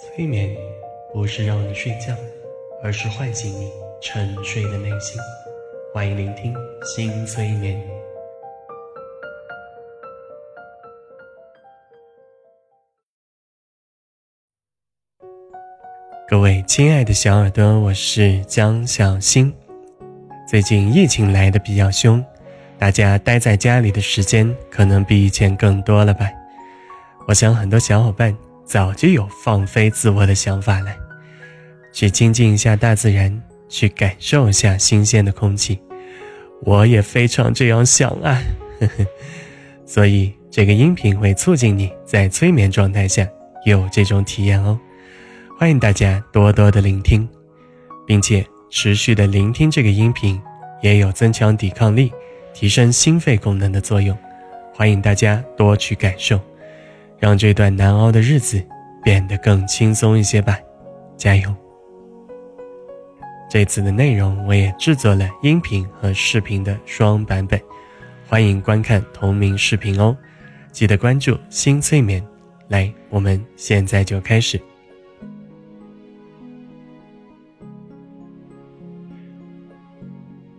催眠不是让你睡觉，而是唤醒你沉睡的内心。欢迎聆听新催眠。各位亲爱的小耳朵，我是江小新。最近疫情来的比较凶，大家待在家里的时间可能比以前更多了吧？我想很多小伙伴。早就有放飞自我的想法了，去亲近一下大自然，去感受一下新鲜的空气。我也非常这样想啊，呵呵。所以这个音频会促进你在催眠状态下有这种体验哦。欢迎大家多多的聆听，并且持续的聆听这个音频，也有增强抵抗力、提升心肺功能的作用。欢迎大家多去感受。让这段难熬的日子变得更轻松一些吧，加油！这次的内容我也制作了音频和视频的双版本，欢迎观看同名视频哦。记得关注新催眠，来，我们现在就开始。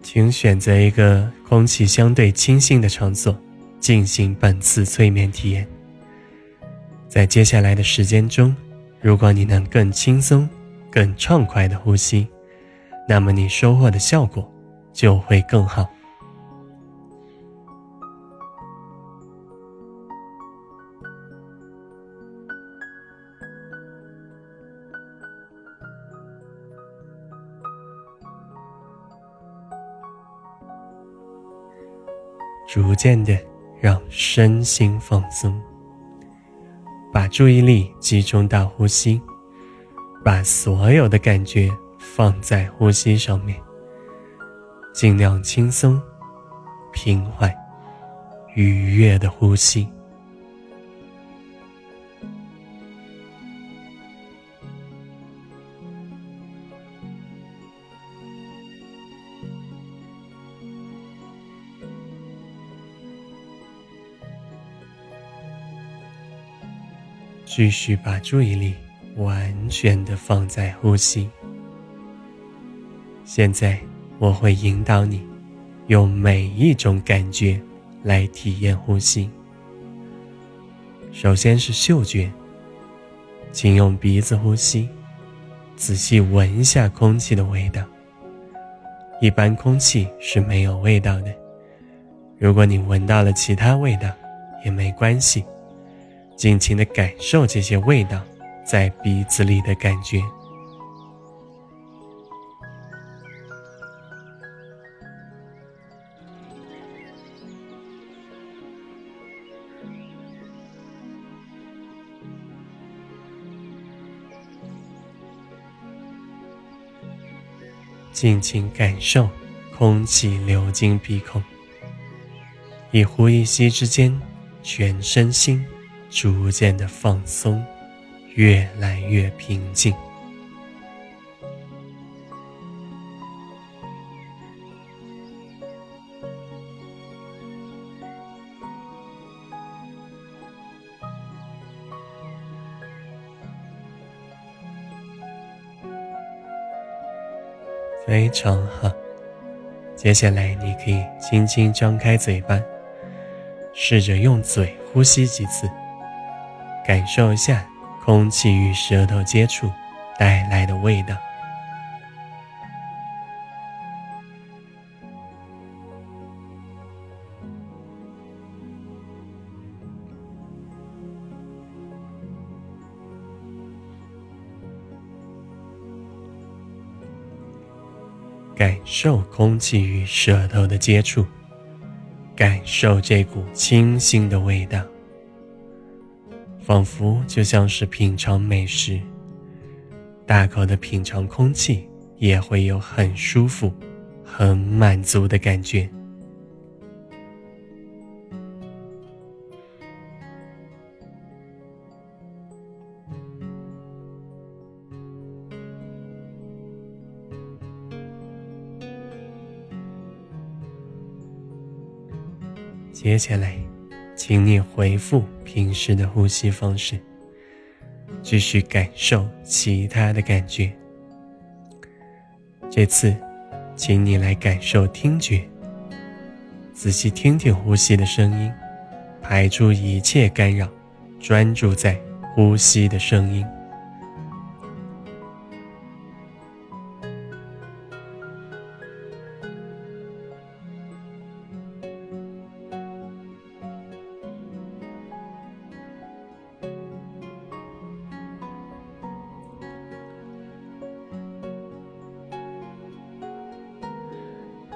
请选择一个空气相对清新的场所，进行本次催眠体验。在接下来的时间中，如果你能更轻松、更畅快的呼吸，那么你收获的效果就会更好。逐渐的让身心放松。把注意力集中到呼吸，把所有的感觉放在呼吸上面，尽量轻松、平缓、愉悦的呼吸。继续把注意力完全的放在呼吸。现在我会引导你，用每一种感觉来体验呼吸。首先是嗅觉，请用鼻子呼吸，仔细闻一下空气的味道。一般空气是没有味道的，如果你闻到了其他味道，也没关系。尽情的感受这些味道在鼻子里的感觉，尽情感受空气流进鼻孔，一呼一吸之间，全身心。逐渐的放松，越来越平静。非常好，接下来你可以轻轻张开嘴巴，试着用嘴呼吸几次。感受一下空气与舌头接触带来的味道，感受空气与舌头的接触，感受这股清新的味道。仿佛就像是品尝美食，大口的品尝空气，也会有很舒服、很满足的感觉。接下来。请你回复平时的呼吸方式，继续感受其他的感觉。这次，请你来感受听觉，仔细听听呼吸的声音，排除一切干扰，专注在呼吸的声音。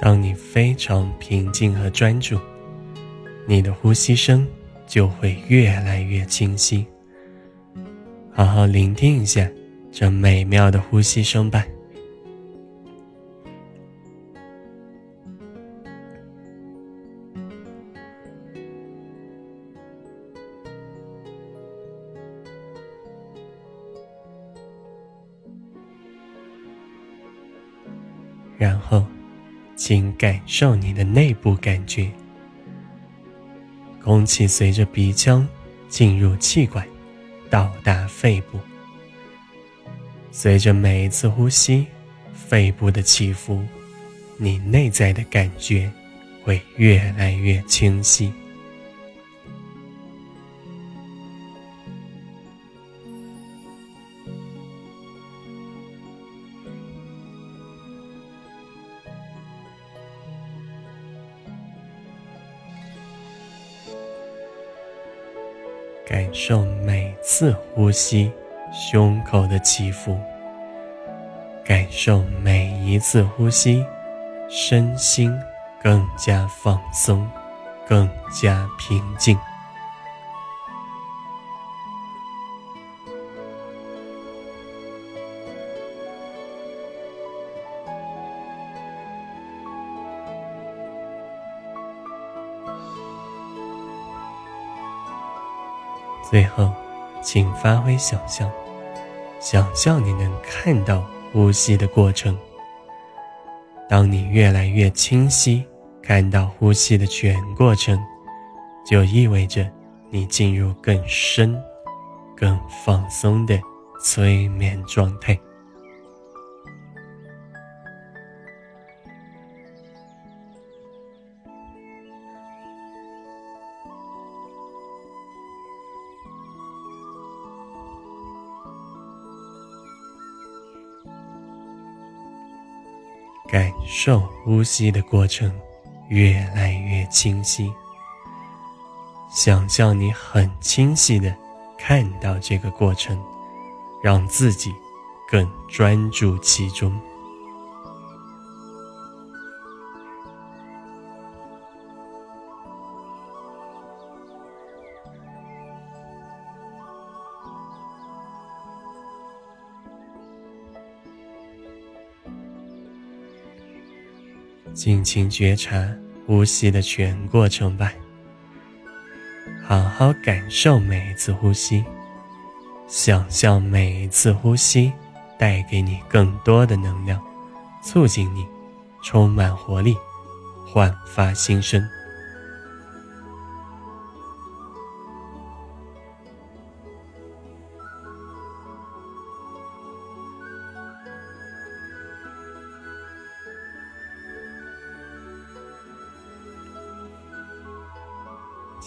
当你非常平静和专注，你的呼吸声就会越来越清晰。好好聆听一下这美妙的呼吸声吧。然后。请感受你的内部感觉，空气随着鼻腔进入气管，到达肺部。随着每一次呼吸，肺部的起伏，你内在的感觉会越来越清晰。受每次呼吸胸口的起伏，感受每一次呼吸，身心更加放松，更加平静。最后，请发挥想象，想象你能看到呼吸的过程。当你越来越清晰看到呼吸的全过程，就意味着你进入更深、更放松的催眠状态。感受呼吸的过程越来越清晰，想象你很清晰的看到这个过程，让自己更专注其中。尽情觉察呼吸的全过程吧，好好感受每一次呼吸，想象每一次呼吸带给你更多的能量，促进你充满活力，焕发新生。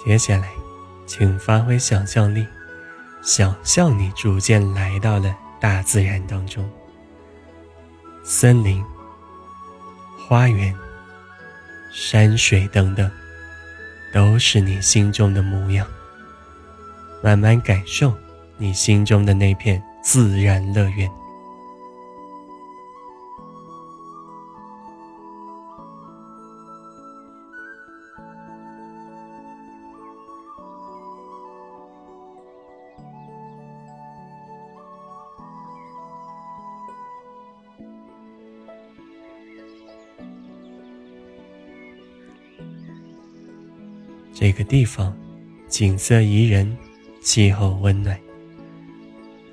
接下来，请发挥想象力，想象你逐渐来到了大自然当中。森林、花园、山水等等，都是你心中的模样。慢慢感受你心中的那片自然乐园。这个地方景色宜人，气候温暖。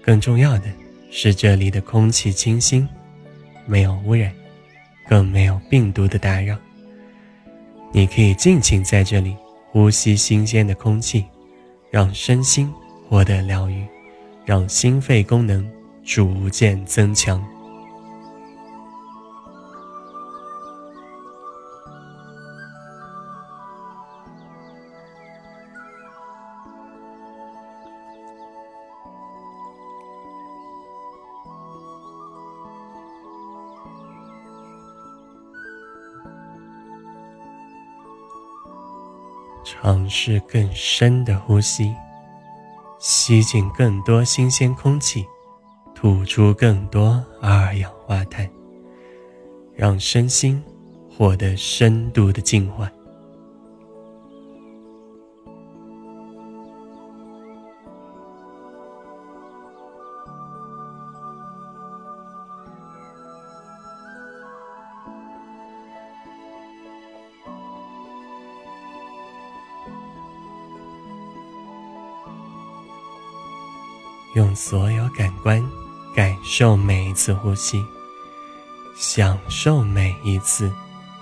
更重要的是，这里的空气清新，没有污染，更没有病毒的打扰。你可以尽情在这里呼吸新鲜的空气，让身心获得疗愈，让心肺功能逐渐增强。尝试更深的呼吸，吸进更多新鲜空气，吐出更多二氧化碳，让身心获得深度的净化。用所有感官感受每一次呼吸，享受每一次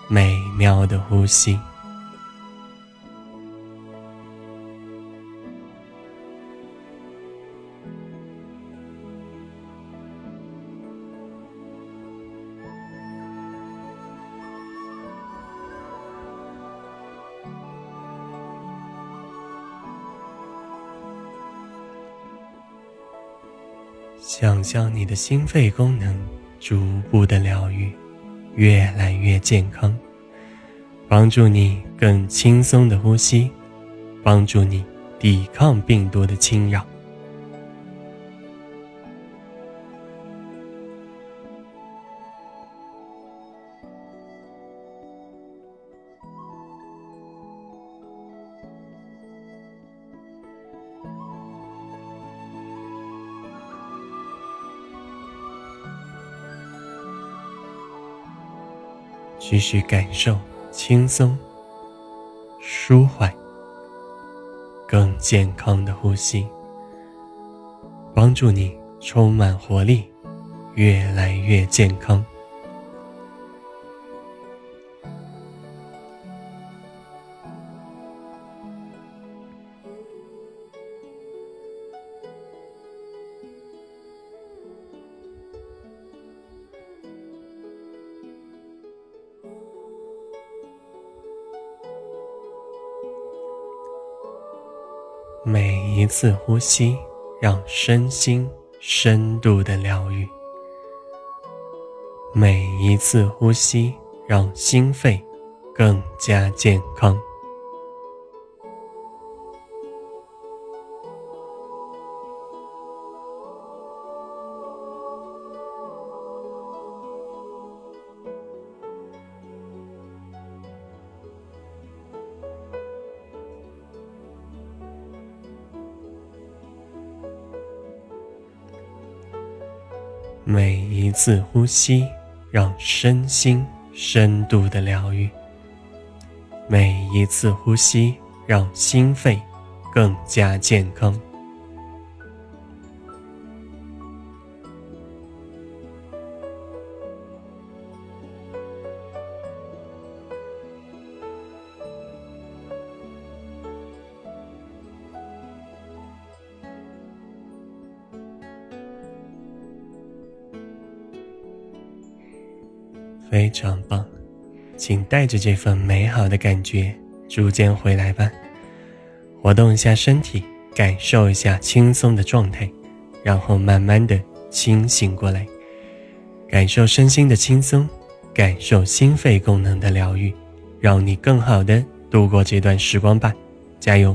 美妙的呼吸。想象你的心肺功能逐步的疗愈，越来越健康，帮助你更轻松的呼吸，帮助你抵抗病毒的侵扰。继续感受轻松、舒缓、更健康的呼吸，帮助你充满活力，越来越健康。每一次呼吸，让身心深度的疗愈；每一次呼吸，让心肺更加健康。每一次呼吸，让身心深度的疗愈；每一次呼吸，让心肺更加健康。非常棒，请带着这份美好的感觉逐渐回来吧。活动一下身体，感受一下轻松的状态，然后慢慢的清醒过来，感受身心的轻松，感受心肺功能的疗愈，让你更好的度过这段时光吧。加油！